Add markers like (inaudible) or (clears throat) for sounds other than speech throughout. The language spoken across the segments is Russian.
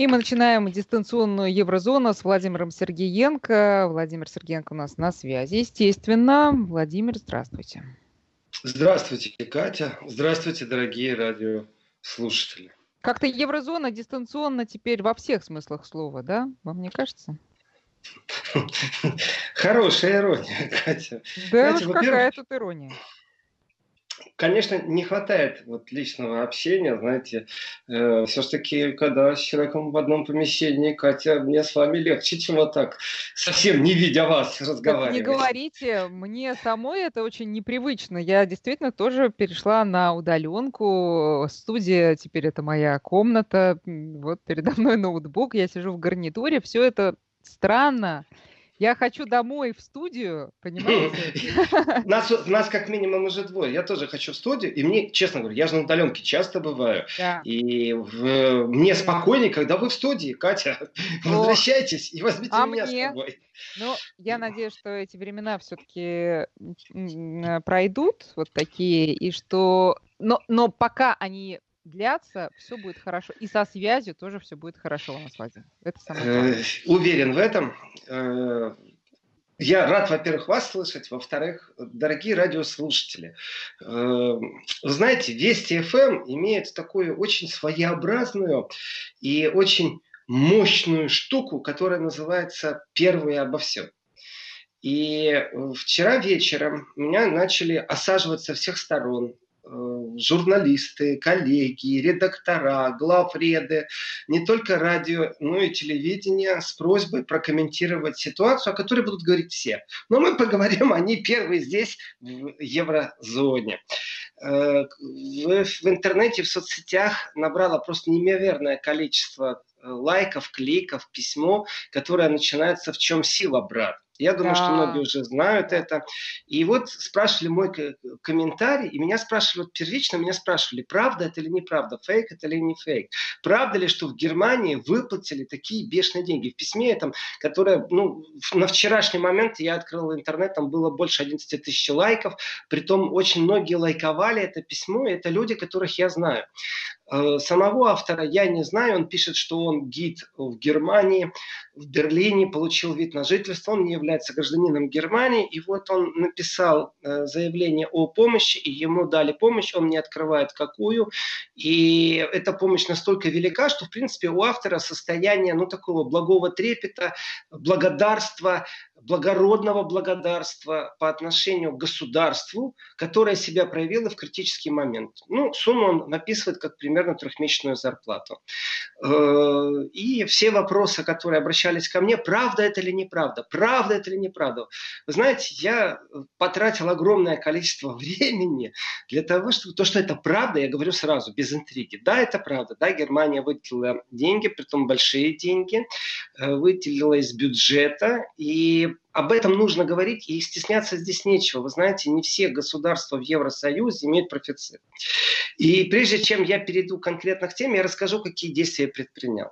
И мы начинаем дистанционную Еврозону с Владимиром Сергеенко. Владимир Сергеенко у нас на связи, естественно. Владимир, здравствуйте. Здравствуйте, Катя. Здравствуйте, дорогие радиослушатели. Как-то еврозона дистанционно теперь во всех смыслах слова, да? Вам не кажется? (laughs) Хорошая ирония, Катя. Да Катя, уж какая тут ирония. Конечно, не хватает вот личного общения, знаете, э, все-таки, когда с человеком в одном помещении, Катя, мне с вами легче, чем вот так, совсем не видя вас, (laughs) разговаривать. не говорите, мне самой это очень непривычно. Я действительно тоже перешла на удаленку. Студия теперь это моя комната. Вот передо мной ноутбук, я сижу в гарнитуре. Все это странно. Я хочу домой в студию, понимаете? (laughs) Нас, нас как минимум уже двое. Я тоже хочу в студию. И мне, честно говоря, я же на удаленке часто бываю. Да. И в, мне спокойнее, когда вы в студии, Катя. (laughs) О. Возвращайтесь и возьмите а меня мне? с собой. Ну, я надеюсь, что эти времена все-таки пройдут, вот такие, и что... Но, но пока они длятся, все будет хорошо. И со связью тоже все будет хорошо у нас, Владимир. Это самое э, главное. Уверен в этом. Э, я рад, во-первых, вас слышать, во-вторых, дорогие радиослушатели, э, вы знаете, Вести ФМ имеет такую очень своеобразную и очень мощную штуку, которая называется «Первые обо всем». И вчера вечером меня начали осаживать со всех сторон журналисты, коллеги, редактора, главреды, не только радио, но и телевидение с просьбой прокомментировать ситуацию, о которой будут говорить все. Но мы поговорим, (laughs) они первые здесь, в еврозоне. Э, в, в интернете, в соцсетях набрало просто неимоверное количество э, лайков, кликов, письмо, которое начинается «В чем сила, брат?». Я думаю, да. что многие уже знают это. И вот спрашивали мой комментарий, и меня спрашивали, вот первично меня спрашивали, правда это или неправда, фейк это или не фейк. Правда ли, что в Германии выплатили такие бешеные деньги? В письме этом, которое, ну, на вчерашний момент я открыл интернет, там было больше 11 тысяч лайков, притом очень многие лайковали это письмо, и это люди, которых я знаю. Э, самого автора я не знаю, он пишет, что он гид в Германии, в Берлине, получил вид на жительство, он не является гражданином Германии, и вот он написал э, заявление о помощи, и ему дали помощь, он не открывает какую, и эта помощь настолько велика, что, в принципе, у автора состояние, ну, такого благого трепета, благодарства, благородного благодарства по отношению к государству, которое себя проявило в критический момент. Ну, сумму он написывает как примерно трехмесячную зарплату. Э, и все вопросы, которые обращались ко мне, правда это или неправда, правда это или неправда. Вы знаете, я потратил огромное количество (laughs) времени для того, чтобы то, что это правда, я говорю сразу, без интриги. Да, это правда. Да, Германия выделила деньги, притом большие деньги, э, выделила из бюджета, и об этом нужно говорить, и стесняться здесь нечего. Вы знаете, не все государства в Евросоюзе имеют профицит. И прежде чем я перейду к теме, я расскажу, какие действия я предпринял.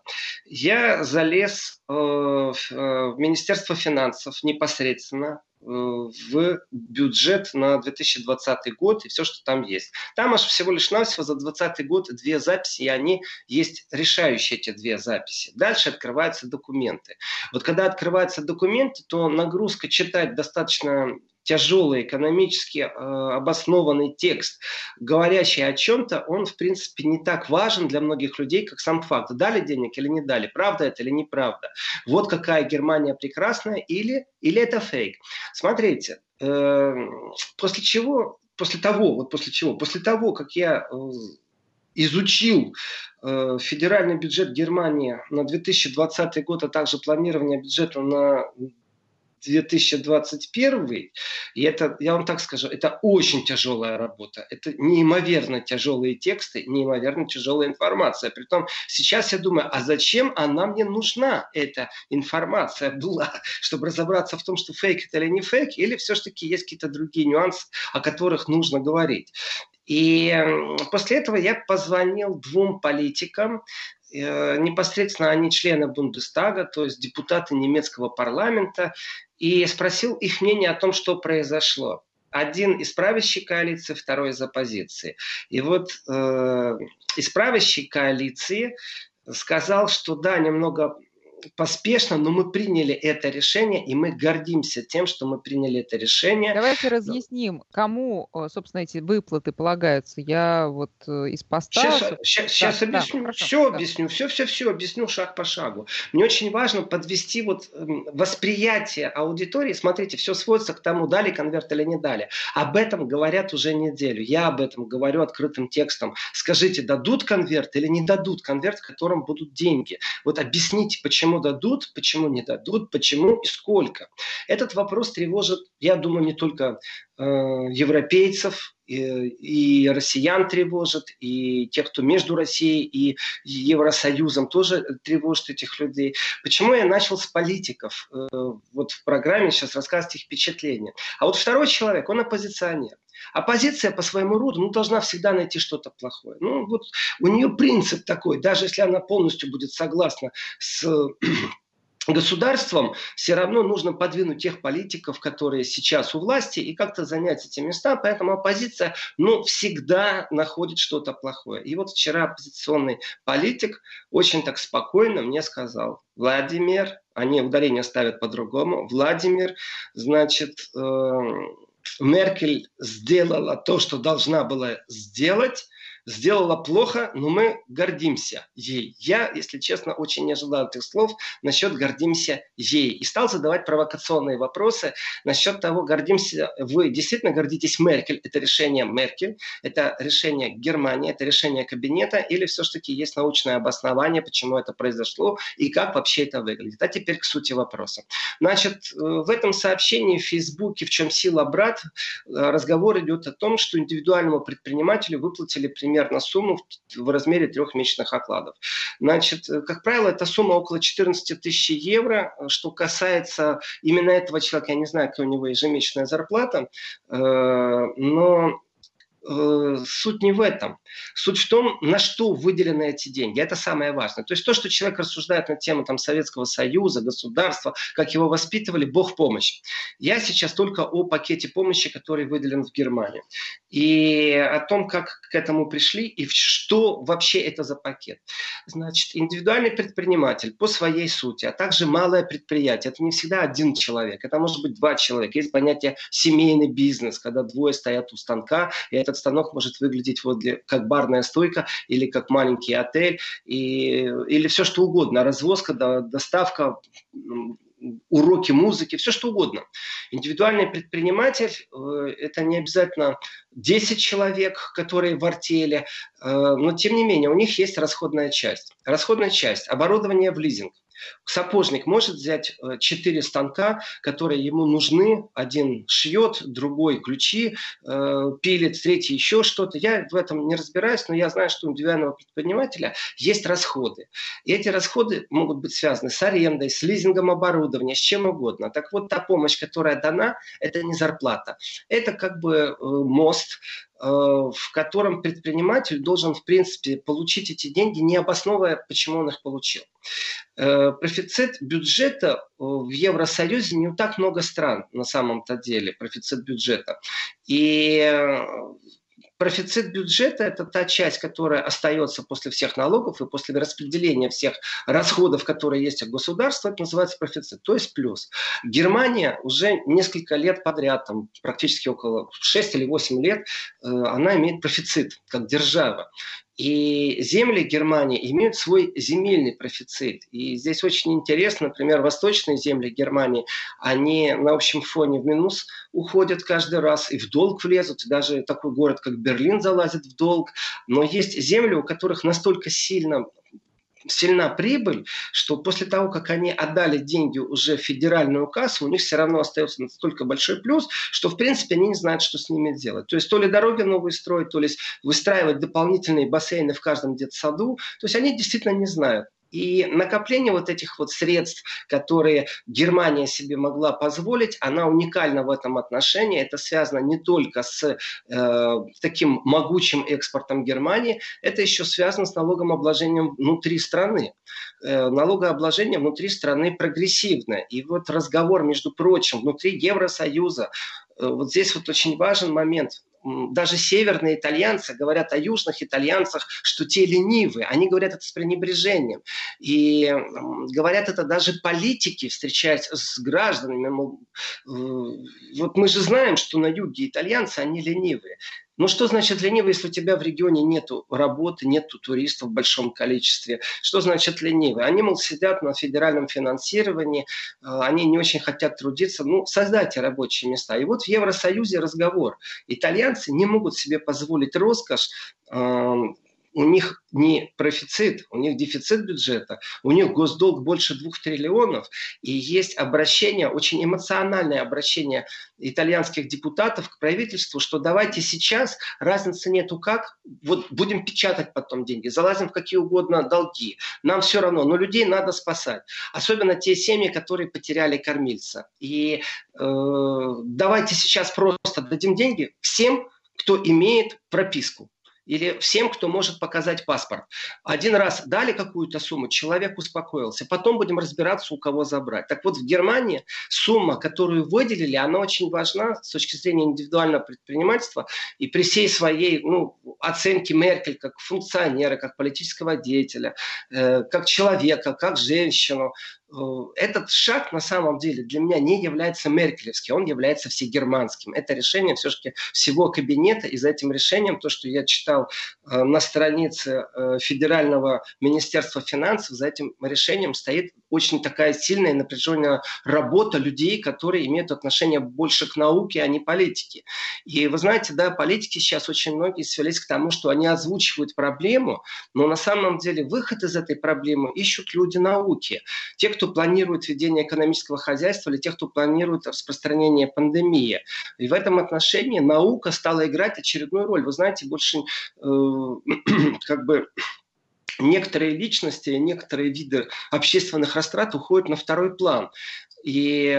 Я залез э, э, в Министерство финансов непосредственно, в бюджет на 2020 год и все, что там есть. Там аж всего лишь навсего за 2020 год две записи, и они есть решающие эти две записи. Дальше открываются документы. Вот когда открываются документы, то нагрузка читать достаточно тяжелый экономически э, обоснованный текст, говорящий о чем-то, он, в принципе, не так важен для многих людей, как сам факт. Дали денег или не дали, правда это или неправда. Вот какая Германия прекрасная или, или это фейк. Смотрите, э, после чего, после того, вот после чего, после того, как я э, изучил э, федеральный бюджет Германии на 2020 год, а также планирование бюджета на 2021, и это, я вам так скажу, это очень тяжелая работа. Это неимоверно тяжелые тексты, неимоверно тяжелая информация. Притом сейчас я думаю, а зачем она мне нужна, эта информация была, (laughs) чтобы разобраться в том, что фейк это или не фейк, или все-таки есть какие-то другие нюансы, о которых нужно говорить. И после этого я позвонил двум политикам, непосредственно они члены Бундестага, то есть депутаты немецкого парламента, и спросил их мнение о том, что произошло. Один из правящей коалиции, второй из оппозиции. И вот э, из правящей коалиции сказал, что да, немного поспешно, но мы приняли это решение, и мы гордимся тем, что мы приняли это решение. Давайте разъясним, кому, собственно, эти выплаты полагаются. Я вот э, из поста... Сейчас, сейчас, сейчас да, объясню, да, хорошо, все да. объясню, все-все-все объясню шаг по шагу. Мне очень важно подвести вот эм, восприятие аудитории. Смотрите, все сводится к тому, дали конверт или не дали. Об этом говорят уже неделю. Я об этом говорю открытым текстом. Скажите, дадут конверт или не дадут конверт, в котором будут деньги? Вот объясните, почему почему дадут, почему не дадут, почему и сколько. Этот вопрос тревожит, я думаю, не только э, европейцев, и, россиян тревожит, и тех, кто между Россией и Евросоюзом, тоже тревожит этих людей. Почему я начал с политиков? Э, вот в программе сейчас рассказывать их впечатления. А вот второй человек, он оппозиционер. Оппозиция по своему роду ну, должна всегда найти что-то плохое. Ну, вот у нее принцип такой, даже если она полностью будет согласна с (clears throat) государством, все равно нужно подвинуть тех политиков, которые сейчас у власти, и как-то занять эти места. Поэтому оппозиция, ну, всегда находит что-то плохое. И вот вчера оппозиционный политик очень так спокойно мне сказал, Владимир, они ударение ставят по-другому, Владимир, значит, э Меркель сделала то, что должна была сделать, сделала плохо, но мы гордимся ей. Я, если честно, очень не ожидал этих слов насчет гордимся ей. И стал задавать провокационные вопросы насчет того, гордимся вы действительно гордитесь Меркель, это решение Меркель, это решение Германии, это решение кабинета, или все-таки есть научное обоснование, почему это произошло и как вообще это выглядит. А теперь к сути вопроса. Значит, э, в этом сообщении в Фейсбуке «В чем сила, брат?» э, разговор идет о том, что индивидуальному предпринимателю выплатили примерно примерно сумму в размере трех месячных окладов. Значит, э, как правило, эта сумма около 14 тысяч евро. Что касается именно этого человека, я не знаю, какая у него ежемесячная зарплата, э, но Э, суть не в этом. Суть в том, на что выделены эти деньги. Это самое важное. То есть то, что человек рассуждает на тему там, Советского Союза, государства, как его воспитывали, Бог помощь. Я сейчас только о пакете помощи, который выделен в Германии. И о том, как к этому пришли и что вообще это за пакет. Значит, индивидуальный предприниматель по своей сути, а также малое предприятие. Это не всегда один человек, это может быть два человека. Есть понятие семейный бизнес, когда двое стоят у станка, и этот станок может выглядеть вот для, как барная стойка или как маленький отель, и, или все что угодно. Развозка, доставка, уроки музыки, все что угодно. Индивидуальный предприниматель э, – это не обязательно 10 человек, которые в артели, э, но тем не менее у них есть расходная часть. Расходная часть – оборудование в лизинг – Сапожник может взять э, четыре станка, которые ему нужны. Один шьет, другой ключи э, пилит, третий еще что-то. Я в этом не разбираюсь, но я знаю, что у индивидуального предпринимателя есть расходы. И эти расходы могут быть связаны с арендой, с лизингом оборудования, с чем угодно. Так вот, та помощь, которая дана, это не зарплата. Это как бы мост Э, в котором предприниматель должен, в принципе, получить эти деньги, не обосновывая, почему он их получил. Э, профицит бюджета э, в Евросоюзе не так много стран на самом-то деле, профицит бюджета. И Профицит бюджета – это та часть, которая остается после всех налогов и после распределения всех расходов, которые есть от государства, это называется профицит, то есть плюс. Германия уже несколько лет подряд, там, практически около 6 или 8 лет, э, она имеет профицит как держава. И земли Германии имеют свой земельный профицит. И здесь очень интересно, например, восточные земли Германии, они на общем фоне в минус уходят каждый раз и в долг влезут. И даже такой город, как Берлин, залазит в долг. Но есть земли, у которых настолько сильно сильна прибыль, что после того, как они отдали деньги уже в федеральную кассу, у них все равно остается настолько большой плюс, что в принципе они не знают, что с ними делать. То есть то ли дороги новые строить, то ли выстраивать дополнительные бассейны в каждом детсаду. То есть они действительно не знают. И накопление вот этих вот средств, которые Германия себе могла позволить, она уникальна в этом отношении. Это связано не только с э, таким могучим экспортом Германии, это еще связано с налогообложением внутри страны. Э, налогообложение внутри страны прогрессивное. И вот разговор, между прочим, внутри Евросоюза, э, вот здесь вот очень важен момент. Даже северные итальянцы говорят о южных итальянцах, что те ленивые. Они говорят это с пренебрежением. И говорят это даже политики, встречаясь с гражданами. Мол, э, вот мы же знаем, что на юге итальянцы, они ленивые. Ну что значит ленивый, если у тебя в регионе нет работы, нет туристов в большом количестве? Что значит ленивый? Они, мол, сидят на федеральном финансировании, э, они не очень хотят трудиться. Ну, создайте рабочие места. И вот в Евросоюзе разговор. Итальянцы не могут себе позволить роскошь эм, у них не профицит, у них дефицит бюджета, у них госдолг больше двух триллионов, и есть обращение, очень эмоциональное обращение итальянских депутатов к правительству, что давайте сейчас, разницы нету как, вот будем печатать потом деньги, залазим в какие угодно долги, нам все равно, но людей надо спасать, особенно те семьи, которые потеряли кормильца. И э, давайте сейчас просто дадим деньги всем, кто имеет прописку или всем, кто может показать паспорт. Один раз дали какую-то сумму, человек успокоился. Потом будем разбираться, у кого забрать. Так вот, в Германии сумма, которую выделили, она очень важна с точки зрения индивидуального предпринимательства. И при всей своей ну, оценке Меркель как функционера, как политического деятеля, э, как человека, как женщину, этот шаг на самом деле для меня не является меркелевским, он является всегерманским. Это решение все-таки всего кабинета, и за этим решением, то, что я читал э, на странице э, Федерального министерства финансов, за этим решением стоит очень такая сильная и напряженная работа людей, которые имеют отношение больше к науке, а не политике. И вы знаете, да, политики сейчас очень многие свелись к тому, что они озвучивают проблему, но на самом деле выход из этой проблемы ищут люди науки. Те, кто планирует ведение экономического хозяйства, или тех, кто планирует распространение пандемии. И в этом отношении наука стала играть очередную роль. Вы знаете, больше э, (clears throat) как бы некоторые личности, некоторые виды общественных растрат уходят на второй план. И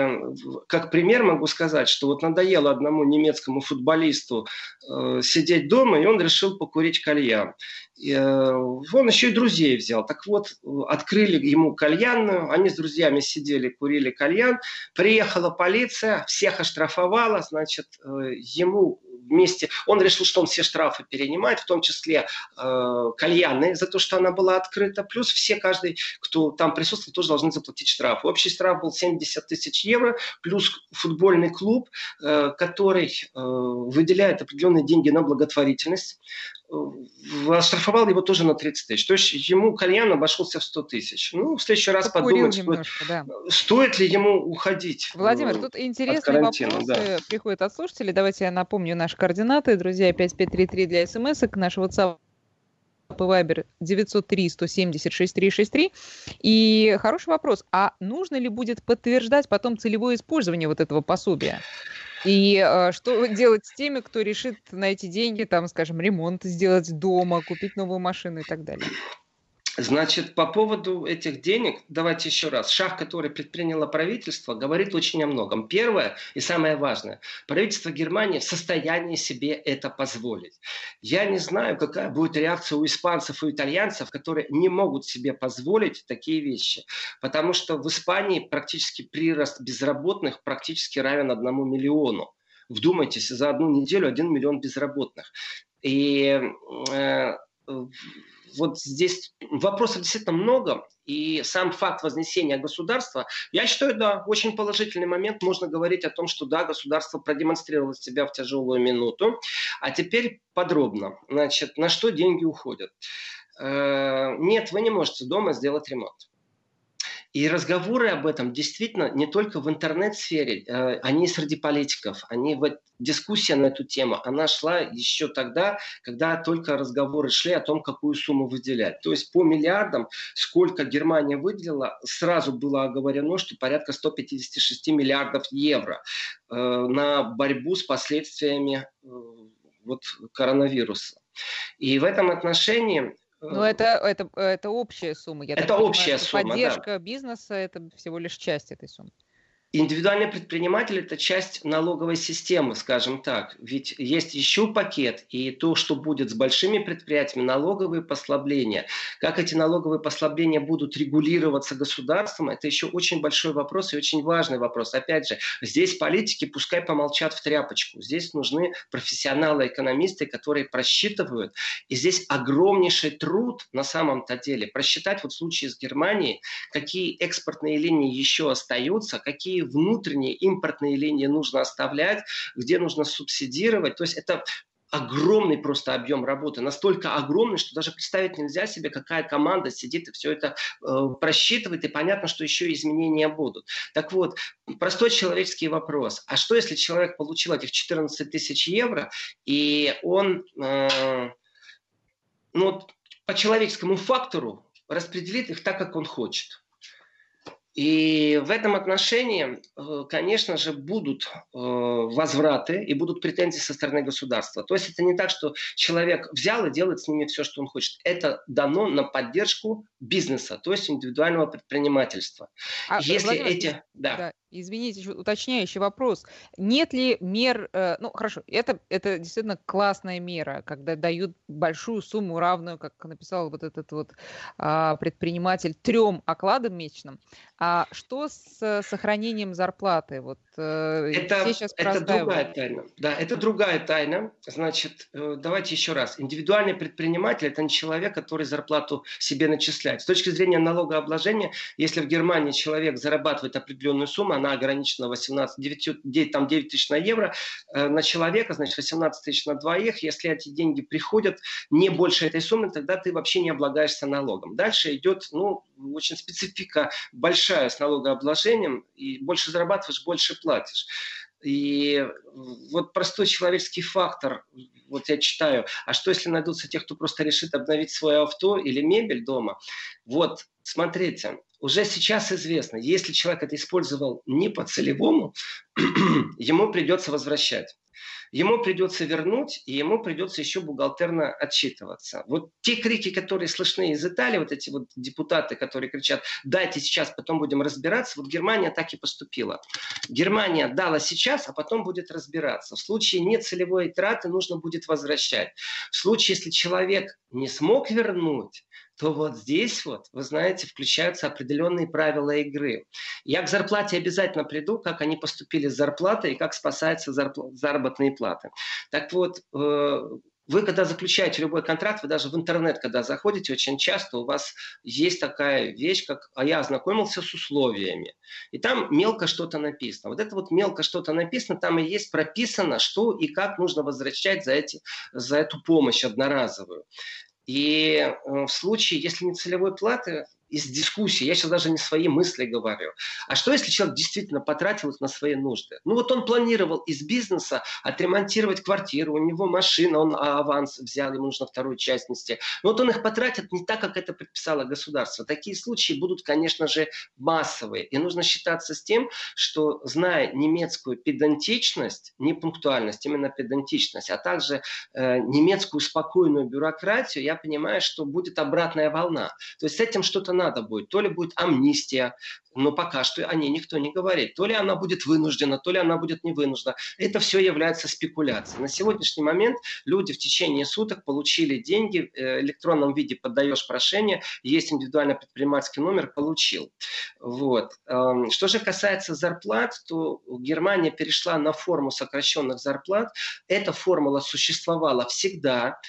как пример могу сказать, что вот надоело одному немецкому футболисту э, сидеть дома, и он решил покурить кальян. И, э, он еще и друзей взял. Так вот, открыли ему кальянную, они с друзьями сидели, курили кальян. Приехала полиция, всех оштрафовала, значит, э, ему вместе. Он решил, что он все штрафы перенимает, в том числе э, кальянные за то, что она была открыта. Плюс все, каждый, кто там присутствовал, тоже должны заплатить штраф. Общий штраф был 70 тысяч евро, плюс футбольный клуб, э, который э, выделяет определенные деньги на благотворительность оштрафовал его тоже на 30 тысяч. То есть ему кальян обошелся в 100 тысяч. Ну, в следующий раз Покурил подумать, немножко, стоит, да. стоит ли ему уходить. Владимир, тут интересный вопрос да. приходит от слушателей. Давайте я напомню наши координаты. Друзья, 5533 для смс к наш WhatsApp и Viber 903-170-6363. И хороший вопрос. А нужно ли будет подтверждать потом целевое использование вот этого пособия? И э, что делать с теми, кто решит на эти деньги, там, скажем, ремонт сделать дома, купить новую машину и так далее? Значит, по поводу этих денег, давайте еще раз. Шаг, который предприняло правительство, говорит очень о многом. Первое и самое важное. Правительство Германии в состоянии себе это позволить. Я не знаю, какая будет реакция у испанцев и итальянцев, которые не могут себе позволить такие вещи. Потому что в Испании практически прирост безработных практически равен одному миллиону. Вдумайтесь, за одну неделю один миллион безработных. И э, вот здесь вопросов действительно много, и сам факт вознесения государства, я считаю, да, очень положительный момент. Можно говорить о том, что да, государство продемонстрировало себя в тяжелую минуту. А теперь подробно. Значит, на что деньги уходят? Э, нет, вы не можете дома сделать ремонт. И разговоры об этом действительно не только в интернет-сфере, э, они среди политиков, они в дискуссия на эту тему, она шла еще тогда, когда только разговоры шли о том, какую сумму выделять. То есть по миллиардам, сколько Германия выделила, сразу было оговорено, что порядка 156 миллиардов евро э, на борьбу с последствиями э, вот, коронавируса. И в этом отношении ну, это, это, это общая сумма. Я это общая понимаю, сумма, Поддержка да. бизнеса – это всего лишь часть этой суммы. Индивидуальный предприниматель – это часть налоговой системы, скажем так. Ведь есть еще пакет, и то, что будет с большими предприятиями, налоговые послабления. Как эти налоговые послабления будут регулироваться государством, это еще очень большой вопрос и очень важный вопрос. Опять же, здесь политики пускай помолчат в тряпочку. Здесь нужны профессионалы-экономисты, которые просчитывают. И здесь огромнейший труд на самом-то деле. Просчитать вот в случае с Германией, какие экспортные линии еще остаются, какие какие внутренние импортные линии нужно оставлять, где нужно субсидировать. То есть это огромный просто объем работы, настолько огромный, что даже представить нельзя себе, какая команда сидит и все это э, просчитывает, и понятно, что еще изменения будут. Так вот, простой человеческий вопрос. А что, если человек получил этих 14 тысяч евро, и он э, ну, по человеческому фактору распределит их так, как он хочет? И в этом отношении, э, конечно же, будут э, возвраты и будут претензии со стороны государства. То есть это не так, что человек взял и делает с ними все, что он хочет. Это дано на поддержку бизнеса, то есть индивидуального предпринимательства. А, Если Владимир, эти... Да. да. Извините, уточняющий вопрос. Нет ли мер, э, ну хорошо, это, это действительно классная мера, когда дают большую сумму, равную, как написал вот этот вот а, предприниматель, трем окладам месячным. А что с сохранением зарплаты? Вот э, это, это другая тайна. Да, это другая тайна. Значит, э, давайте еще раз. Индивидуальный предприниматель – это не человек, который зарплату себе начисляет. С точки зрения налогообложения, если в Германии человек зарабатывает определенную сумму, она ограничена 18, 9, 9, там 9 тысяч на евро э, на человека, значит 18 тысяч на двоих. Если эти деньги приходят не больше этой суммы, тогда ты вообще не облагаешься налогом. Дальше идет, ну, очень специфика большая с налогообложением, и больше зарабатываешь, больше платишь. И вот простой человеческий фактор, вот я читаю, а что если найдутся те, кто просто решит обновить свое авто или мебель дома? Вот, смотрите, уже сейчас известно, если человек это использовал не по целевому, (clears throat) ему придется возвращать ему придется вернуть, и ему придется еще бухгалтерно отчитываться. Вот те крики, которые слышны из Италии, вот эти вот депутаты, которые кричат, дайте сейчас, потом будем разбираться, вот Германия так и поступила. Германия дала сейчас, а потом будет разбираться. В случае нецелевой траты нужно будет возвращать. В случае, если человек не смог вернуть, то вот здесь вот, вы знаете, включаются определенные правила игры. Я к зарплате обязательно приду, как они поступили с зарплатой и как спасаются зарпл- заработные платы. Так вот, э, вы, когда заключаете любой контракт, вы даже в интернет, когда заходите, очень часто у вас есть такая вещь, как «а я ознакомился с условиями». И там мелко что-то написано. Вот это вот мелко что-то написано, там и есть прописано, что и как нужно возвращать за, эти, за эту помощь одноразовую. И э, в случае, если не целевой платы, из дискуссии, я сейчас даже не свои мысли говорю. А что, если человек действительно потратил их на свои нужды? Ну вот он планировал из бизнеса отремонтировать квартиру, у него машина, он аванс взял, ему нужно вторую часть нести. Но вот он их потратит не так, как это предписало государство. Такие случаи будут, конечно же, массовые. И нужно считаться с тем, что зная немецкую педантичность, не пунктуальность, именно педантичность, а также э, немецкую спокойную бюрократию, я понимаю, что будет обратная волна. То есть с этим что-то надо будет. То ли будет амнистия, но пока что о ней никто не говорит. То ли она будет вынуждена, то ли она будет не вынуждена. Это все является спекуляцией. На сегодняшний момент люди в течение суток получили деньги, э, в электронном виде подаешь прошение, есть индивидуальный предпринимательский номер, получил. Вот. Эм, что же касается зарплат, то Германия перешла на форму сокращенных зарплат. Эта формула существовала всегда.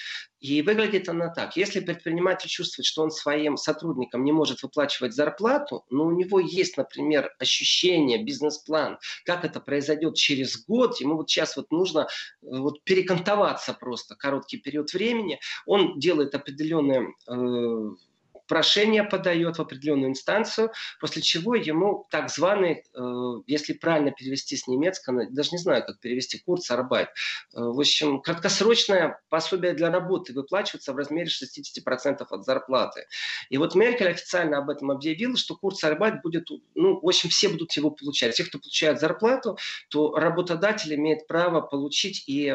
И выглядит она так. Если предприниматель чувствует, что он своим сотрудникам не может выплачивать зарплату, но у него есть, например, ощущение, бизнес-план, как это произойдет через год, ему вот сейчас вот нужно э, вот перекантоваться просто короткий период времени, он делает определенные э, прошение подает в определенную инстанцию, после чего ему так званый, э, если правильно перевести с немецкого, даже не знаю, как перевести, курсарбайт. Э, в общем, краткосрочное пособие для работы выплачивается в размере 60% от зарплаты. И вот Меркель официально об этом объявила, что курсарбайт будет, ну, в общем, все будут его получать. Все, кто получает зарплату, то работодатель имеет право получить, и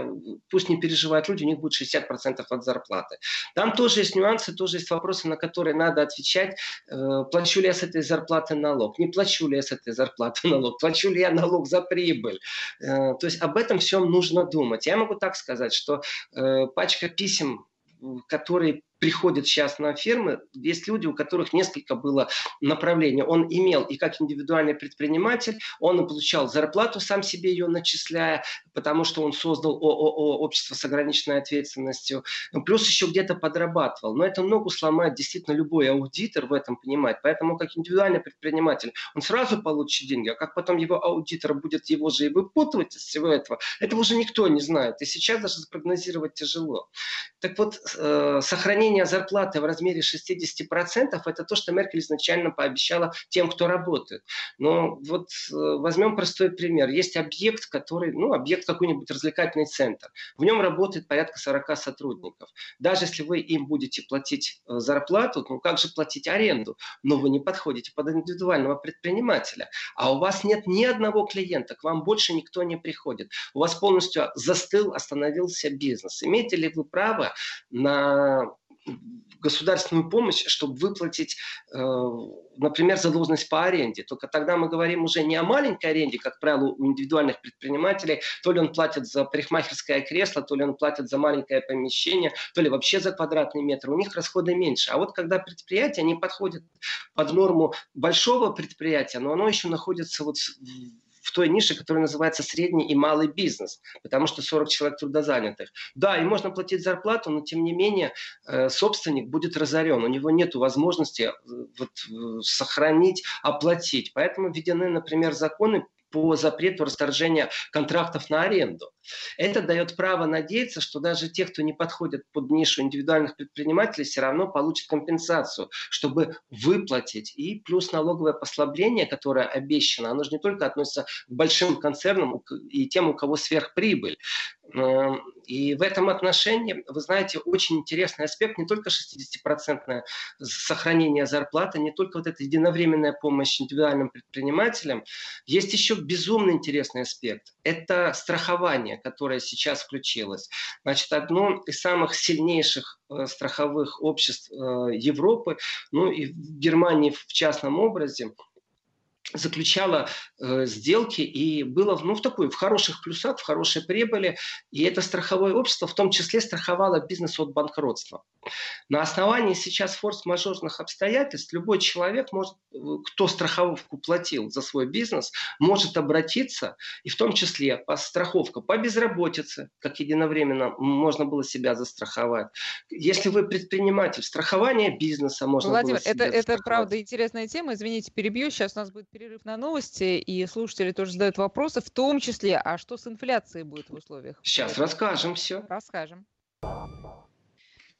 пусть не переживают люди, у них будет 60% от зарплаты. Там тоже есть нюансы, тоже есть вопросы, на которые надо надо отвечать, э, плачу ли я с этой зарплаты налог, не плачу ли я с этой зарплаты (laughs) налог, плачу ли я налог за прибыль. Э, то есть об этом всем нужно думать. Я могу так сказать, что э, пачка писем которые приходят сейчас на фермы, есть люди, у которых несколько было направлений. Он имел и как индивидуальный предприниматель, он получал зарплату, сам себе ее начисляя, потому что он создал ООО, общество с ограниченной ответственностью, ну, плюс еще где-то подрабатывал. Но это ногу сломает действительно любой аудитор в этом понимает. Поэтому как индивидуальный предприниматель, он сразу получит деньги, а как потом его аудитор будет его же и выпутывать из всего этого, этого уже никто не знает. И сейчас даже спрогнозировать тяжело. Так вот, э, сохранение сохранение зарплаты в размере 60% это то, что Меркель изначально пообещала тем, кто работает. Но вот э, возьмем простой пример. Есть объект, который, ну, объект какой-нибудь развлекательный центр. В нем работает порядка 40 сотрудников. Даже если вы им будете платить э, зарплату, ну как же платить аренду? Но вы не подходите под индивидуального предпринимателя. А у вас нет ни одного клиента, к вам больше никто не приходит. У вас полностью застыл, остановился бизнес. Имеете ли вы право на государственную помощь, чтобы выплатить, э, например, задолженность по аренде. Только тогда мы говорим уже не о маленькой аренде, как правило, у индивидуальных предпринимателей. То ли он платит за парикмахерское кресло, то ли он платит за маленькое помещение, то ли вообще за квадратный метр. У них расходы меньше. А вот когда предприятие, они подходят под норму большого предприятия, но оно еще находится вот в той нише, которая называется средний и малый бизнес, потому что 40 человек трудозанятых. Да, и можно платить зарплату, но тем не менее э, собственник будет разорен, у него нет возможности э, вот, э, сохранить, оплатить. Поэтому введены, например, законы по запрету расторжения контрактов на аренду. Это дает право надеяться, что даже те, кто не подходит под нишу индивидуальных предпринимателей, все равно получат компенсацию, чтобы выплатить. И плюс налоговое послабление, которое обещано, оно же не только относится к большим концернам и тем, у кого сверхприбыль. Эм, и в этом отношении, вы знаете, очень интересный аспект, не только 60% сохранение зарплаты, не только вот эта единовременная помощь индивидуальным предпринимателям, есть еще безумно интересный аспект. Это страхование, которое сейчас включилось. Значит, одно из самых сильнейших э, страховых обществ э, Европы, ну и в Германии в частном образе, заключала э, сделки и было ну, в такой, в хороших плюсах, в хорошей прибыли. И это страховое общество в том числе страховало бизнес от банкротства. На основании сейчас форс-мажорных обстоятельств любой человек, может, э, кто страховку платил за свой бизнес, может обратиться, и в том числе по страховка по безработице, как единовременно можно было себя застраховать. Если вы предприниматель, страхование бизнеса можно Владимир, было это, это правда интересная тема. Извините, перебью. Сейчас у нас будет перерыв на новости, и слушатели тоже задают вопросы, в том числе, а что с инфляцией будет в условиях? Сейчас расскажем все. Расскажем.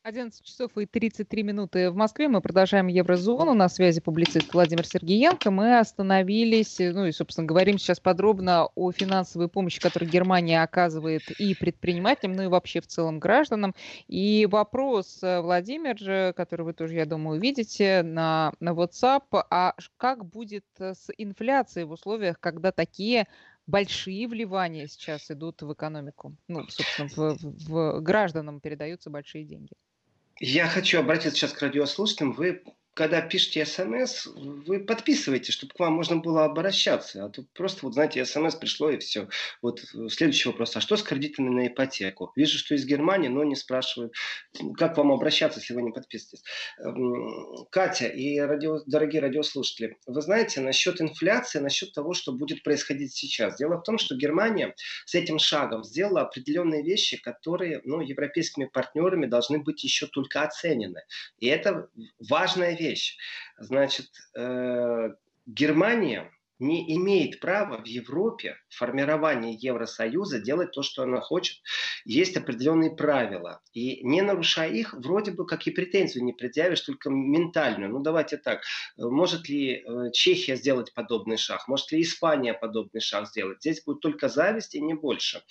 11 часов и 33 минуты в Москве. Мы продолжаем Еврозону. На связи публицист Владимир Сергеенко. Мы остановились, ну и, собственно, говорим сейчас подробно о финансовой помощи, которую Германия оказывает и предпринимателям, ну и вообще в целом гражданам. И вопрос, э, Владимир, который вы тоже, я думаю, увидите на, на WhatsApp, а как будет с инфляцией в условиях, когда такие большие вливания сейчас идут в экономику. Ну, собственно, в, в, в гражданам передаются большие деньги. Я хочу обратиться сейчас к радиослушателям. Вы когда пишете смс, вы подписываете, чтобы к вам можно было обращаться. А тут просто, вот знаете, смс пришло и все. Вот э, следующий вопрос. А что с кредитами на ипотеку? Вижу, что из Германии, но не спрашивают, как вам обращаться, если вы не подписываетесь. Эм, Катя и радио, дорогие радиослушатели, вы знаете, насчет инфляции, насчет того, что будет происходить сейчас. Дело в том, что Германия с этим шагом сделала определенные вещи, которые ну, европейскими партнерами должны быть еще только оценены. И это важная вещь вещь. Значит, э, Германия не имеет права в Европе в формировании Евросоюза делать то, что она хочет. Есть определенные правила. И не нарушая их, вроде бы как и претензию не предъявишь, только ментальную. Ну давайте так. Может ли э, Чехия сделать подобный шаг? Может ли Испания подобный шаг сделать? Здесь будет только зависть и не больше.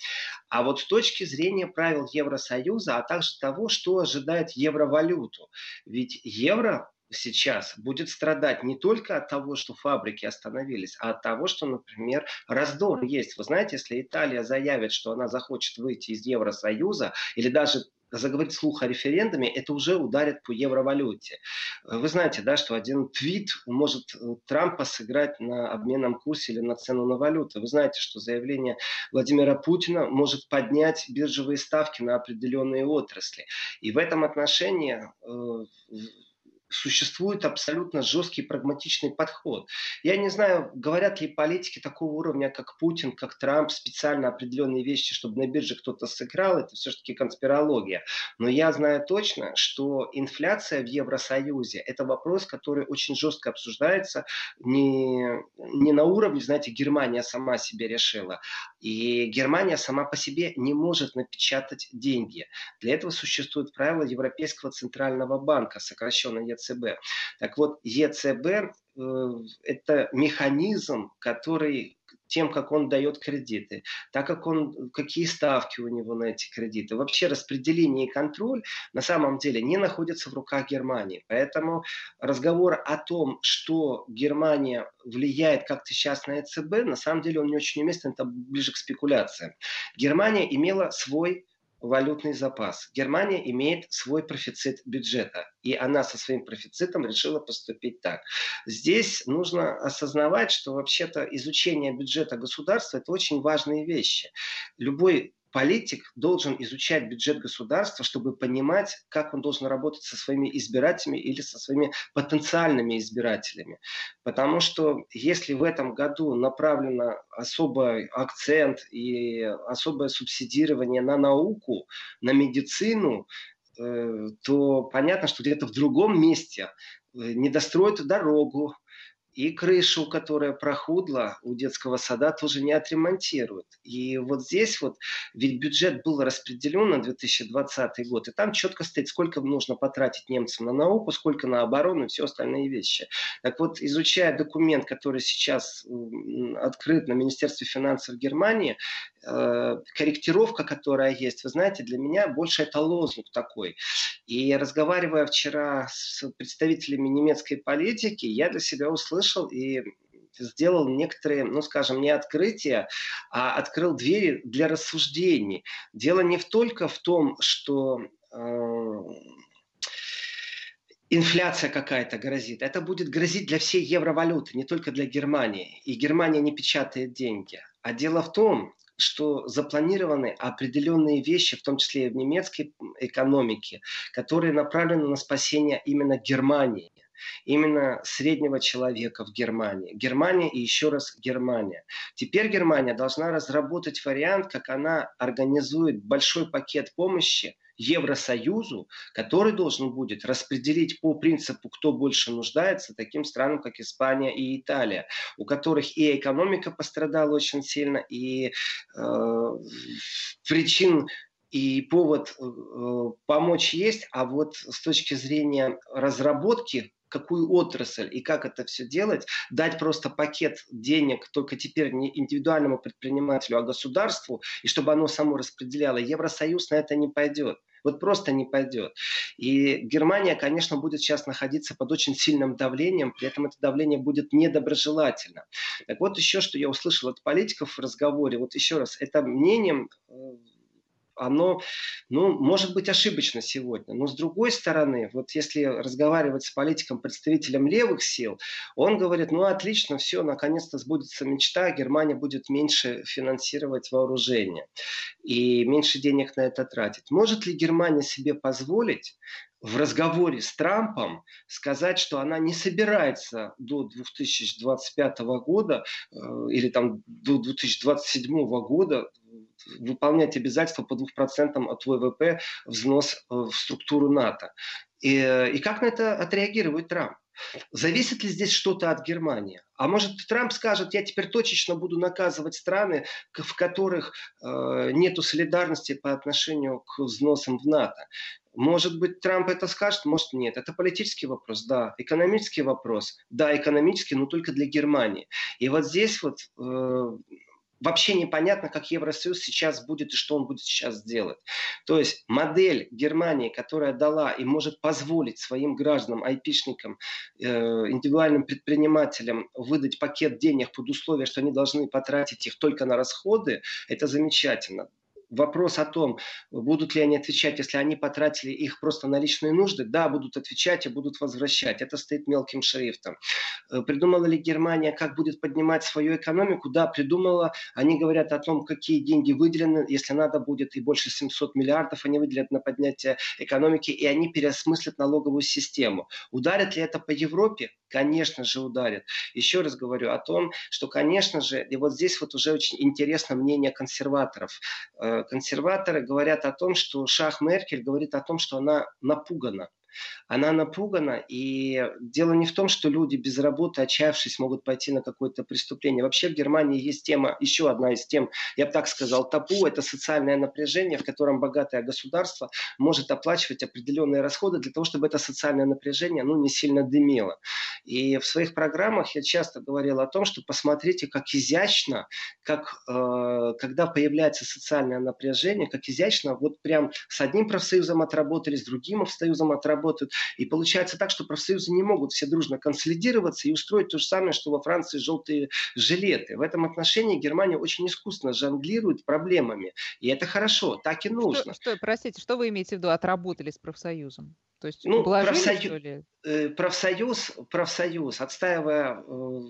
А вот с точки зрения правил Евросоюза, а также того, что ожидает евровалюту. Ведь евро сейчас будет страдать не только от того, что фабрики остановились, а от того, что, например, раздор есть. Вы знаете, если Италия заявит, что она захочет выйти из Евросоюза, или даже заговорить слух о референдуме, это уже ударит по евровалюте. Вы знаете, да, что один твит может э, Трампа сыграть на обменном курсе или на цену на валюту. Вы знаете, что заявление Владимира Путина может поднять биржевые ставки на определенные отрасли. И в этом отношении э, существует абсолютно жесткий прагматичный подход. Я не знаю, говорят ли политики такого уровня, как Путин, как Трамп, специально определенные вещи, чтобы на бирже кто-то сыграл, это все-таки конспирология. Но я знаю точно, что инфляция в Евросоюзе – это вопрос, который очень жестко обсуждается не, не на уровне, знаете, Германия сама себе решила. И Германия сама по себе не может напечатать деньги. Для этого существует правило Европейского центрального банка, сокращенно ЕЦБ. Так вот, ЕЦБ э, это механизм, который тем, как он дает кредиты, так как он, какие ставки у него на эти кредиты. Вообще распределение и контроль на самом деле не находятся в руках Германии. Поэтому разговор о том, что Германия влияет как-то сейчас на ЕЦБ, на самом деле он не очень уместен, это ближе к спекуляциям. Германия имела свой валютный запас. Германия имеет свой профицит бюджета, и она со своим профицитом решила поступить так. Здесь нужно осознавать, что вообще-то изучение бюджета государства – это очень важные вещи. Любой политик должен изучать бюджет государства, чтобы понимать, как он должен работать со своими избирателями или со своими потенциальными избирателями. Потому что если в этом году направлено особый акцент и особое субсидирование на науку, на медицину, э, то понятно, что где-то в другом месте э, не достроят дорогу, и крышу, которая прохудла у детского сада, тоже не отремонтируют. И вот здесь вот, ведь бюджет был распределен на 2020 год, и там четко стоит, сколько нужно потратить немцам на науку, сколько на оборону и все остальные вещи. Так вот, изучая документ, который сейчас открыт на Министерстве финансов Германии, э, корректировка, которая есть, вы знаете, для меня больше это лозунг такой. И разговаривая вчера с представителями немецкой политики, я для себя услышал, вышел и сделал некоторые, ну скажем, не открытия, а открыл двери для рассуждений. Дело не только в том, что э, инфляция какая-то грозит. Это будет грозить для всей евровалюты, не только для Германии. И Германия не печатает деньги. А дело в том, что запланированы определенные вещи, в том числе и в немецкой экономике, которые направлены на спасение именно Германии именно среднего человека в Германии. Германия и еще раз Германия. Теперь Германия должна разработать вариант, как она организует большой пакет помощи Евросоюзу, который должен будет распределить по принципу, кто больше нуждается, таким странам, как Испания и Италия, у которых и экономика пострадала очень сильно, и э, причин и повод э, помочь есть, а вот с точки зрения разработки какую отрасль и как это все делать, дать просто пакет денег только теперь не индивидуальному предпринимателю, а государству, и чтобы оно само распределяло, Евросоюз на это не пойдет. Вот просто не пойдет. И Германия, конечно, будет сейчас находиться под очень сильным давлением, при этом это давление будет недоброжелательно. Так вот еще, что я услышал от политиков в разговоре, вот еще раз, это мнением э, оно, ну, может быть ошибочно сегодня. Но с другой стороны, вот если разговаривать с политиком, представителем левых сил, он говорит, ну, отлично, все, наконец-то сбудется мечта, Германия будет меньше финансировать вооружение и меньше денег на это тратить. Может ли Германия себе позволить в разговоре с Трампом сказать, что она не собирается до 2025 года э, или там до 2027 года выполнять обязательства по 2% от ВВП взнос э, в структуру НАТО. И, э, и как на это отреагирует Трамп? Зависит ли здесь что-то от Германии? А может Трамп скажет, я теперь точечно буду наказывать страны, в которых э, нет солидарности по отношению к взносам в НАТО. Может быть, Трамп это скажет, может нет. Это политический вопрос, да. Экономический вопрос, да, экономический, но только для Германии. И вот здесь вот э, вообще непонятно, как Евросоюз сейчас будет и что он будет сейчас делать. То есть модель Германии, которая дала и может позволить своим гражданам, айпишникам, э, индивидуальным предпринимателям выдать пакет денег под условие, что они должны потратить их только на расходы, это замечательно вопрос о том, будут ли они отвечать, если они потратили их просто на личные нужды, да, будут отвечать и будут возвращать. Это стоит мелким шрифтом. Э, придумала ли Германия, как будет поднимать свою экономику? Да, придумала. Они говорят о том, какие деньги выделены. Если надо будет и больше 700 миллиардов они выделят на поднятие экономики, и они переосмыслят налоговую систему. Ударит ли это по Европе? Конечно же ударит. Еще раз говорю о том, что, конечно же, и вот здесь вот уже очень интересно мнение консерваторов. Э, консерваторы говорят о том, что Шах Меркель говорит о том, что она напугана она напугана, и дело не в том, что люди без работы, отчаявшись, могут пойти на какое-то преступление. Вообще в Германии есть тема, еще одна из тем, я бы так сказал, табу, это социальное напряжение, в котором богатое государство может оплачивать определенные расходы для того, чтобы это социальное напряжение ну, не сильно дымило. И в своих программах я часто говорил о том, что посмотрите, как изящно, как э, когда появляется социальное напряжение, как изящно, вот прям с одним профсоюзом отработали, с другим профсоюзом отработали, работают. И получается так, что профсоюзы не могут все дружно консолидироваться и устроить то же самое, что во Франции желтые жилеты. В этом отношении Германия очень искусно жонглирует проблемами. И это хорошо, так и нужно. Что, что, простите, что вы имеете в виду, отработали с профсоюзом? То есть ну, профсоюз, э, профсоюз, профсоюз, отстаивая э,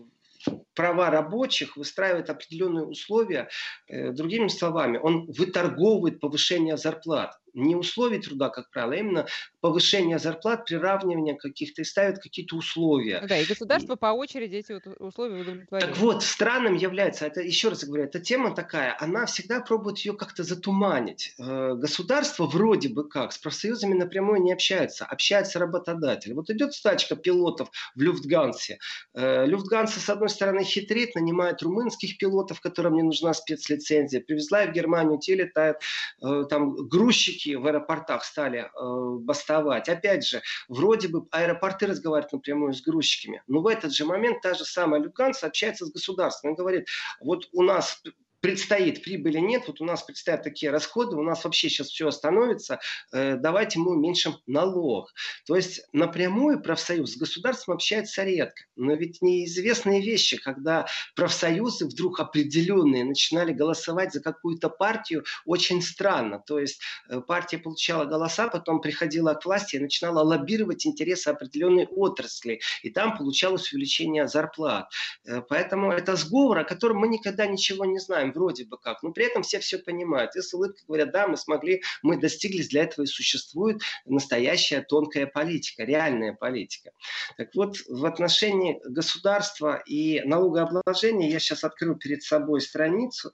права рабочих, выстраивает определенные условия. Э, другими словами, он выторговывает повышение зарплат не условий труда, как правило, а именно повышение зарплат, приравнивание каких-то и ставят какие-то условия. Да, и государство по очереди эти вот условия удовлетворяет. Так вот, странным является, это еще раз говорю, эта тема такая, она всегда пробует ее как-то затуманить. Э, государство вроде бы как с профсоюзами напрямую не общается, общается работодатель. Вот идет стачка пилотов в Люфтгансе. Э, Люфтганса, с одной стороны, хитрит, нанимает румынских пилотов, которым не нужна спецлицензия, привезла их в Германию, те летают, э, там грузчики грузчики в аэропортах стали э, бастовать. Опять же, вроде бы аэропорты разговаривают напрямую с грузчиками, но в этот же момент та же самая Люфтганса общается с государством и говорит, вот у нас предстоит, прибыли нет, вот у нас предстоят такие расходы, у нас вообще сейчас все остановится, э, давайте мы уменьшим налог. То есть напрямую профсоюз с государством общается редко. Но ведь неизвестные вещи, когда профсоюзы вдруг определенные начинали голосовать за какую-то партию, очень странно. То есть э, партия получала голоса, потом приходила к власти и начинала лоббировать интересы определенной отрасли. И там получалось увеличение зарплат. Э, поэтому это сговор, о котором мы никогда ничего не знаем вроде бы как, но при этом все все понимают. И с улыбкой говорят, да, мы смогли, мы достигли, для этого и существует настоящая тонкая политика, реальная политика. Так вот, в отношении государства и налогообложения я сейчас открыл перед собой страницу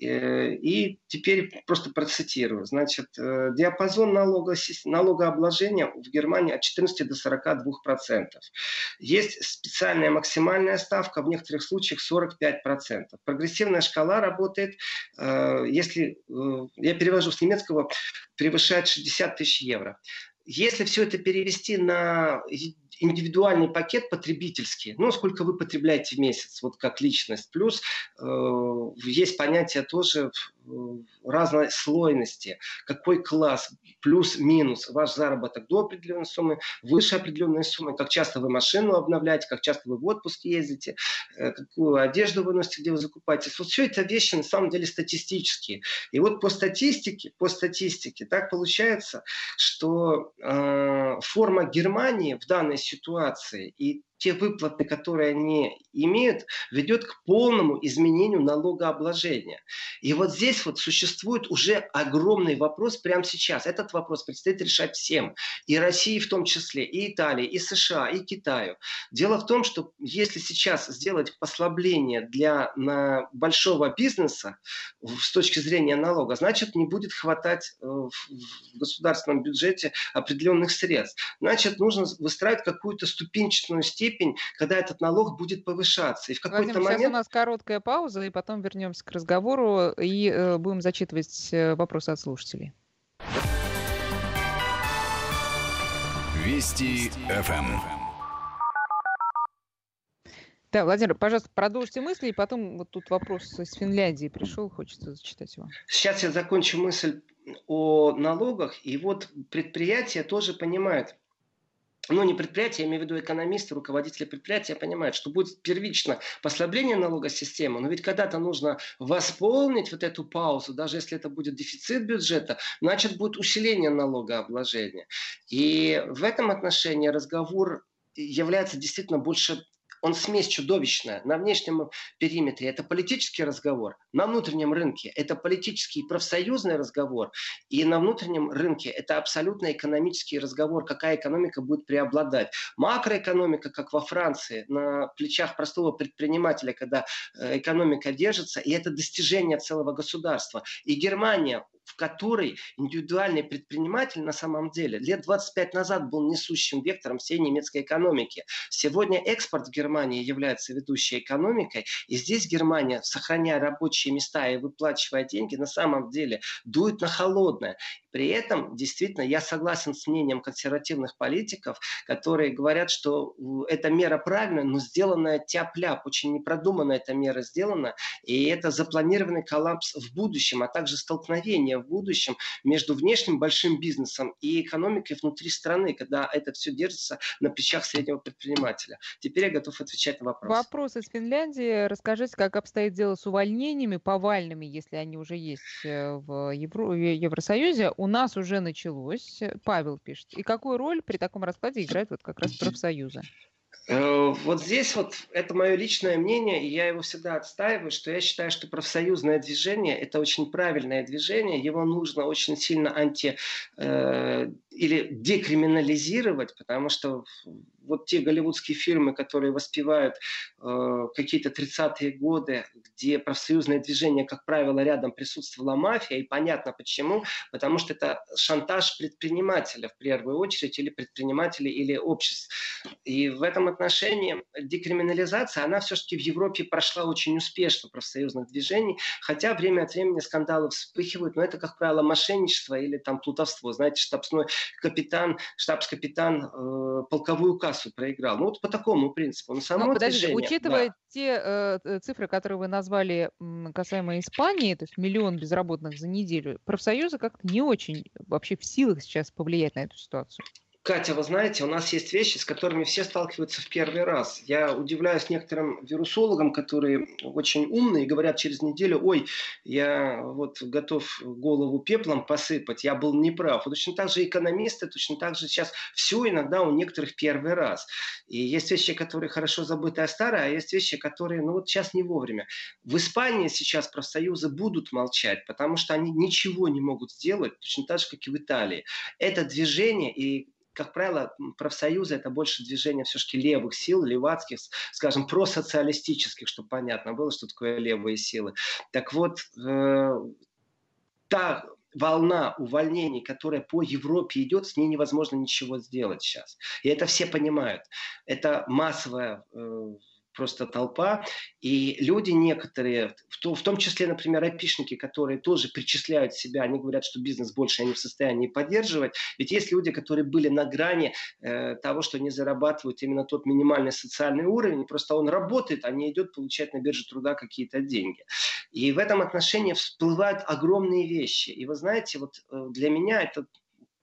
э, и теперь просто процитирую. Значит, э, диапазон налога, налогообложения в Германии от 14 до 42 процентов. Есть специальная максимальная ставка, в некоторых случаях 45 процентов. Прогрессивная шкала работает, э, если, э, я перевожу с немецкого, превышает 60 тысяч евро. Если все это перевести на индивидуальный пакет потребительский, ну, сколько вы потребляете в месяц, вот как личность. Плюс э, есть понятие тоже э, разной слойности, какой класс, плюс-минус, ваш заработок до определенной суммы, выше определенной суммы, как часто вы машину обновляете, как часто вы в отпуск ездите, э, какую одежду вы носите, где вы закупаетесь. Вот все это вещи на самом деле статистические. И вот по статистике, по статистике так получается, что э, форма Германии в данной ситуации ситуации. И те выплаты, которые они имеют, ведет к полному изменению налогообложения. И вот здесь вот существует уже огромный вопрос прямо сейчас. Этот вопрос предстоит решать всем. И России в том числе, и Италии, и США, и Китаю. Дело в том, что если сейчас сделать послабление для на большого бизнеса с точки зрения налога, значит не будет хватать э, в государственном бюджете определенных средств. Значит, нужно выстраивать какую-то ступенчатую степень степень, когда этот налог будет повышаться. И в какой-то Владимир, момент... сейчас у нас короткая пауза, и потом вернемся к разговору и э, будем зачитывать э, вопросы от слушателей. Вести ФМ. Да, Владимир, пожалуйста, продолжите мысли, и потом вот тут вопрос из Финляндии пришел, хочется зачитать его. Сейчас я закончу мысль о налогах, и вот предприятия тоже понимают, ну, не предприятия, я имею в виду экономисты, руководители предприятия понимают, что будет первично послабление налогосистемы, но ведь когда-то нужно восполнить вот эту паузу, даже если это будет дефицит бюджета, значит будет усиление налогообложения. И в этом отношении разговор является действительно больше он смесь чудовищная. На внешнем периметре это политический разговор, на внутреннем рынке это политический и профсоюзный разговор, и на внутреннем рынке это абсолютно экономический разговор, какая экономика будет преобладать. Макроэкономика, как во Франции, на плечах простого предпринимателя, когда э, экономика держится, и это достижение целого государства. И Германия в которой индивидуальный предприниматель на самом деле лет 25 назад был несущим вектором всей немецкой экономики. Сегодня экспорт в Германии является ведущей экономикой, и здесь Германия, сохраняя рабочие места и выплачивая деньги, на самом деле дует на холодное. При этом, действительно, я согласен с мнением консервативных политиков, которые говорят, что эта мера правильная, но сделанная тяп-ляп, очень непродуманная эта мера сделана, и это запланированный коллапс в будущем, а также столкновение в будущем между внешним большим бизнесом и экономикой внутри страны, когда это все держится на плечах среднего предпринимателя. Теперь я готов отвечать на вопрос. Вопрос из Финляндии. Расскажите, как обстоит дело с увольнениями повальными, если они уже есть э, в Евро... Евросоюзе у нас уже началось, Павел пишет. И какую роль при таком раскладе играют вот как раз профсоюзы? Э, вот здесь вот это мое личное мнение, и я его всегда отстаиваю, что я считаю, что профсоюзное движение – это очень правильное движение, его нужно очень сильно анти э, или декриминализировать, потому что вот те голливудские фильмы, которые воспевают э, какие-то 30-е годы, где профсоюзное движение, как правило, рядом присутствовала мафия, и понятно почему, потому что это шантаж предпринимателя в первую очередь, или предпринимателей, или обществ. И в этом отношении декриминализация, она все-таки в Европе прошла очень успешно профсоюзных движений, хотя время от времени скандалы вспыхивают, но это, как правило, мошенничество или там плутовство. Знаете, штабной капитан, штабс-капитан э, полковую кассу проиграл. Ну вот по такому принципу. Но само ну, подождите, движение, учитывая да. те э, цифры, которые вы назвали касаемо Испании, то есть миллион безработных за неделю, профсоюзы как-то не очень вообще в силах сейчас повлиять на эту ситуацию. Катя, вы знаете, у нас есть вещи, с которыми все сталкиваются в первый раз. Я удивляюсь некоторым вирусологам, которые очень умные и говорят через неделю, ой, я вот готов голову пеплом посыпать, я был неправ. Вот точно так же экономисты, точно так же сейчас все иногда у некоторых первый раз. И есть вещи, которые хорошо забыты, а старые, а есть вещи, которые, ну вот сейчас не вовремя. В Испании сейчас профсоюзы будут молчать, потому что они ничего не могут сделать, точно так же, как и в Италии. Это движение и как правило, профсоюзы это больше движение все-таки левых сил, левацких, скажем, просоциалистических, чтобы понятно было, что такое левые силы. Так вот, э, та волна увольнений, которая по Европе идет, с ней невозможно ничего сделать сейчас. И это все понимают. Это массовая э, просто толпа. И люди некоторые, в, то, в том числе, например, айпишники, которые тоже причисляют себя, они говорят, что бизнес больше они в состоянии поддерживать. Ведь есть люди, которые были на грани э, того, что они зарабатывают именно тот минимальный социальный уровень, просто он работает, а не идет получать на бирже труда какие-то деньги. И в этом отношении всплывают огромные вещи. И вы знаете, вот э, для меня это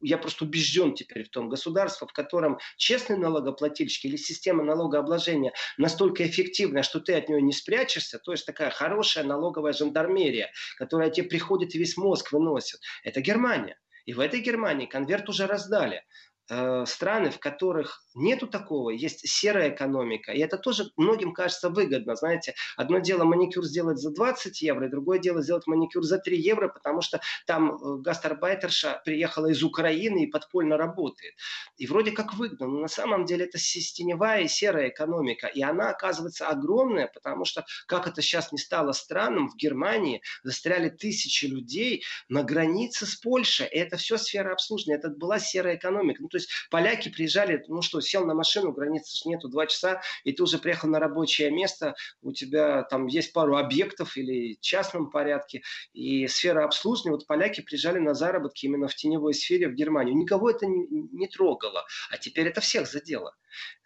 я просто убежден теперь в том государство, в котором честный налогоплательщик или система налогообложения настолько эффективная, что ты от нее не спрячешься, то есть такая хорошая налоговая жандармерия, которая тебе приходит и весь мозг выносит. Это Германия. И в этой Германии конверт уже раздали. Э, страны, в которых нету такого, есть серая экономика, и это тоже многим кажется выгодно, знаете, одно дело маникюр сделать за 20 евро, и другое дело сделать маникюр за 3 евро, потому что там э, гастарбайтерша приехала из Украины и подпольно работает. И вроде как выгодно, но на самом деле это теневая и серая экономика, и она оказывается огромная, потому что, как это сейчас не стало странным, в Германии застряли тысячи людей на границе с Польшей, и это все сфера обслуживания, это была серая экономика. Ну, то есть поляки приезжали, ну что, сел на машину, границы нету, два часа, и ты уже приехал на рабочее место, у тебя там есть пару объектов или в частном порядке, и сфера обслуживания, вот поляки приезжали на заработки именно в теневой сфере в Германию. Никого это не, не трогало, а теперь это всех задело.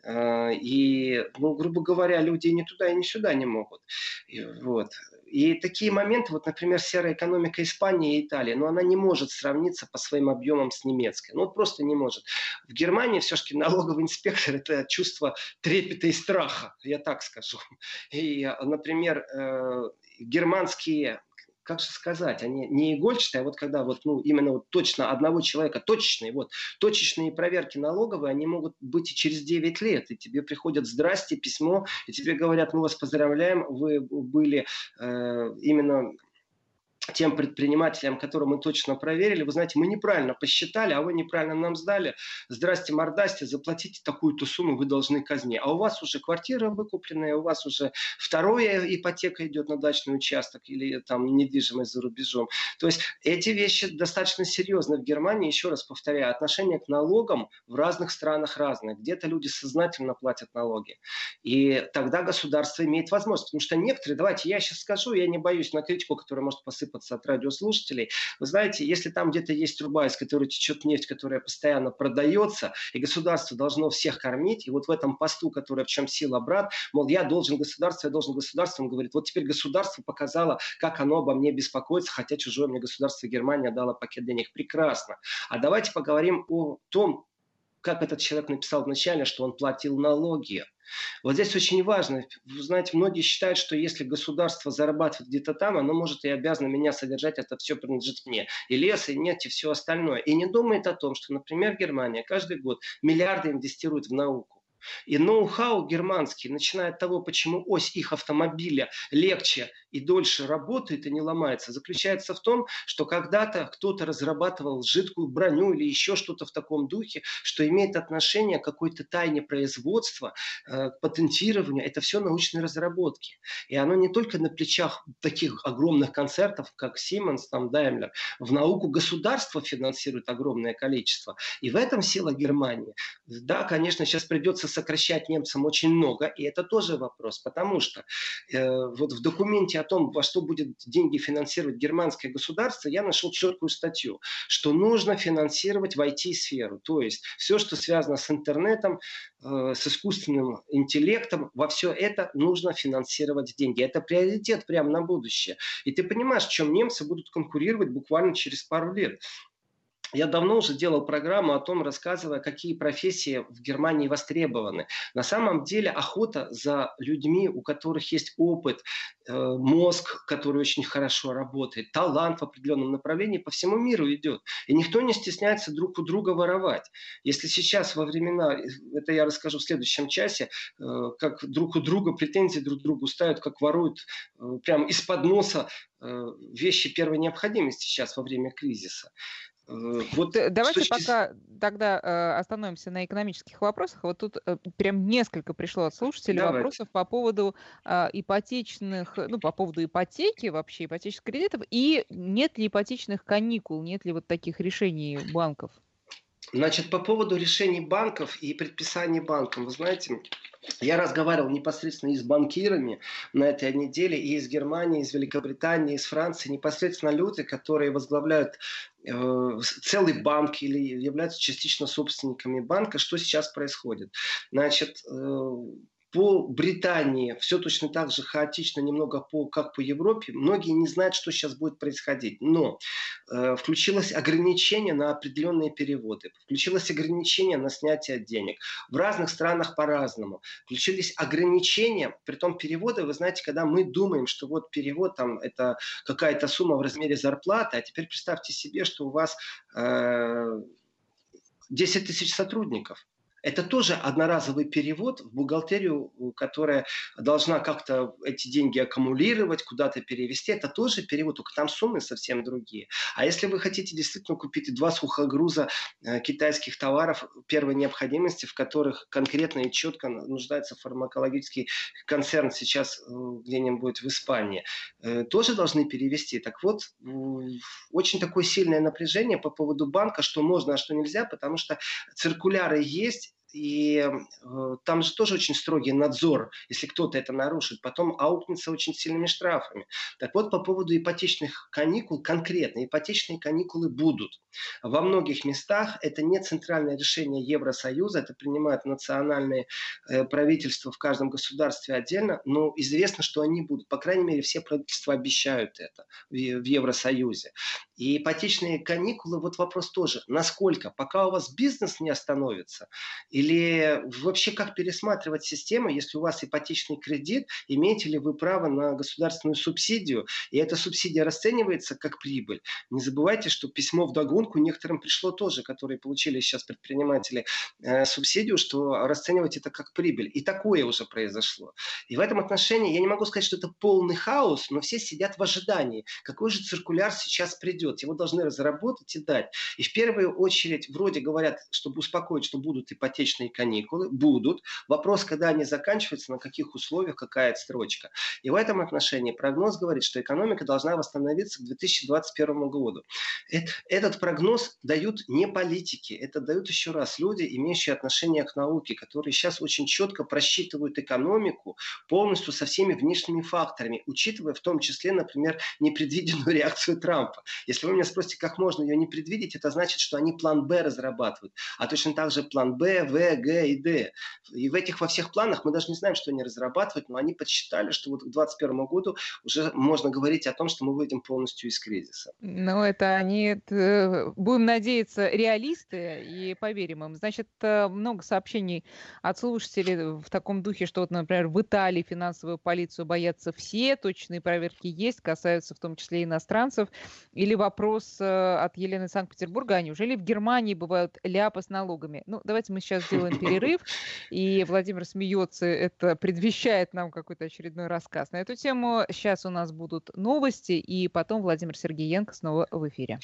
Э, и, ну, грубо говоря, люди ни туда, ни сюда не могут. И, вот. И такие моменты, вот, например, серая экономика Испании и Италии, но ну, она не может сравниться по своим объемам с немецкой. Ну, просто не может. В Германии все-таки налоговый инспектор – это чувство трепета и страха, я так скажу. И, например, э, германские как же сказать, они не игольчатые, а вот когда вот, ну, именно вот точно одного человека, точечные, вот, точечные проверки налоговые, они могут быть и через 9 лет, и тебе приходят «здрасте», письмо, и тебе говорят, мы вас поздравляем, вы были э, именно тем предпринимателям, которые мы точно проверили, вы знаете, мы неправильно посчитали, а вы неправильно нам сдали. Здрасте, мордасте, заплатите такую-то сумму, вы должны казне. А у вас уже квартира выкупленная, у вас уже вторая ипотека идет на дачный участок или там недвижимость за рубежом. То есть эти вещи достаточно серьезны в Германии. Еще раз повторяю, отношение к налогам в разных странах разное. Где-то люди сознательно платят налоги. И тогда государство имеет возможность. Потому что некоторые, давайте я сейчас скажу, я не боюсь на критику, которая может посыпаться отсыпаться от радиослушателей. Вы знаете, если там где-то есть труба, из которой течет нефть, которая постоянно продается, и государство должно всех кормить, и вот в этом посту, который в чем сила брат, мол, я должен государство, я должен государство, он говорит, вот теперь государство показало, как оно обо мне беспокоится, хотя чужое мне государство Германия дало пакет денег. Прекрасно. А давайте поговорим о том, как этот человек написал вначале, что он платил налоги. Вот здесь очень важно. Вы знаете, многие считают, что если государство зарабатывает где-то там, оно может и обязано меня содержать, это все принадлежит мне. И лес, и нефть, и все остальное. И не думает о том, что, например, Германия каждый год миллиарды инвестирует в науку. И ноу-хау германский, начиная от того, почему ось их автомобиля легче и дольше работает и не ломается, заключается в том, что когда-то кто-то разрабатывал жидкую броню или еще что-то в таком духе, что имеет отношение к какой-то тайне производства, э, к патентированию. Это все научные разработки. И оно не только на плечах таких огромных концертов, как Siemens, там, Daimler. В науку государство финансирует огромное количество. И в этом сила Германии. Да, конечно, сейчас придется сокращать немцам очень много, и это тоже вопрос, потому что э, вот в документе о том, во что будет деньги финансировать германское государство, я нашел четкую статью, что нужно финансировать в IT-сферу, то есть все, что связано с интернетом, э, с искусственным интеллектом, во все это нужно финансировать деньги. Это приоритет прямо на будущее. И ты понимаешь, в чем немцы будут конкурировать буквально через пару лет. Я давно уже делал программу о том, рассказывая, какие профессии в Германии востребованы. На самом деле охота за людьми, у которых есть опыт, э, мозг, который очень хорошо работает, талант в определенном направлении по всему миру идет. И никто не стесняется друг у друга воровать. Если сейчас во времена, это я расскажу в следующем часе, э, как друг у друга претензии друг другу ставят, как воруют э, прямо из-под носа вещи первой необходимости сейчас во время кризиса. Э, вот Давайте точки... пока тогда э, остановимся на экономических вопросах. Вот тут э, прям несколько пришло от слушателей Давайте. вопросов по поводу э, ипотечных, ну, по поводу ипотеки вообще, ипотечных кредитов, и нет ли ипотечных каникул, нет ли вот таких решений банков? Значит, по поводу решений банков и предписаний банкам, вы знаете, я разговаривал непосредственно и с банкирами на этой неделе, и из Германии, из Великобритании, из Франции, непосредственно люди, которые возглавляют э, целый банк или являются частично собственниками банка, что сейчас происходит. Значит, э, по Британии все точно так же хаотично, немного по, как по Европе. Многие не знают, что сейчас будет происходить. Но э, включилось ограничение на определенные переводы, включилось ограничение на снятие денег. В разных странах по-разному. Включились ограничения, при том переводы, вы знаете, когда мы думаем, что вот перевод там это какая-то сумма в размере зарплаты, а теперь представьте себе, что у вас э, 10 тысяч сотрудников. Это тоже одноразовый перевод в бухгалтерию, которая должна как-то эти деньги аккумулировать, куда-то перевести. Это тоже перевод, только там суммы совсем другие. А если вы хотите действительно купить два сухогруза э, китайских товаров первой необходимости, в которых конкретно и четко нуждается фармакологический концерн сейчас э, где-нибудь в Испании, э, тоже должны перевести. Так вот, очень такое сильное напряжение по поводу банка, что можно, а что нельзя, потому что циркуляры есть, и э, там же тоже очень строгий надзор, если кто-то это нарушит, потом аукнется очень сильными штрафами. Так вот, по поводу ипотечных каникул, конкретно ипотечные каникулы будут. Во многих местах это не центральное решение Евросоюза, это принимают национальные э, правительства в каждом государстве отдельно, но известно, что они будут. По крайней мере, все правительства обещают это в, в Евросоюзе. И ипотечные каникулы, вот вопрос тоже, насколько? Пока у вас бизнес не остановится, или вообще как пересматривать систему, если у вас ипотечный кредит, имеете ли вы право на государственную субсидию, и эта субсидия расценивается как прибыль. Не забывайте, что письмо в догонку некоторым пришло тоже, которые получили сейчас предприниматели э, субсидию, что расценивать это как прибыль. И такое уже произошло. И в этом отношении я не могу сказать, что это полный хаос, но все сидят в ожидании, какой же циркуляр сейчас придет. Его должны разработать и дать. И в первую очередь вроде говорят, чтобы успокоить, что будут ипотечные каникулы, будут. Вопрос, когда они заканчиваются, на каких условиях, какая строчка. И в этом отношении прогноз говорит, что экономика должна восстановиться к 2021 году. Этот прогноз дают не политики, это дают еще раз люди, имеющие отношение к науке, которые сейчас очень четко просчитывают экономику полностью со всеми внешними факторами, учитывая в том числе, например, непредвиденную (laughs) реакцию Трампа. Если вы меня спросите, как можно ее не предвидеть, это значит, что они план Б разрабатывают, а точно так же план Б, В, Г и Д. И в этих во всех планах мы даже не знаем, что они разрабатывают, но они подсчитали, что вот к 2021 году уже можно говорить о том, что мы выйдем полностью из кризиса. Ну, это они, будем надеяться, реалисты и поверим им. Значит, э, много сообщений от слушателей в таком духе, что вот, например, в Италии финансовую полицию боятся все, точные проверки есть, касаются в том числе иностранцев. Или вопрос э, от Елены Санкт-Петербурга, а неужели в Германии бывают ляпы с налогами? Ну, давайте мы сейчас сделаем перерыв, и Владимир смеется, это предвещает нам какой-то очередной рассказ на эту тему. Сейчас у нас будут новости, и потом Владимир Сергеенко снова в эфире.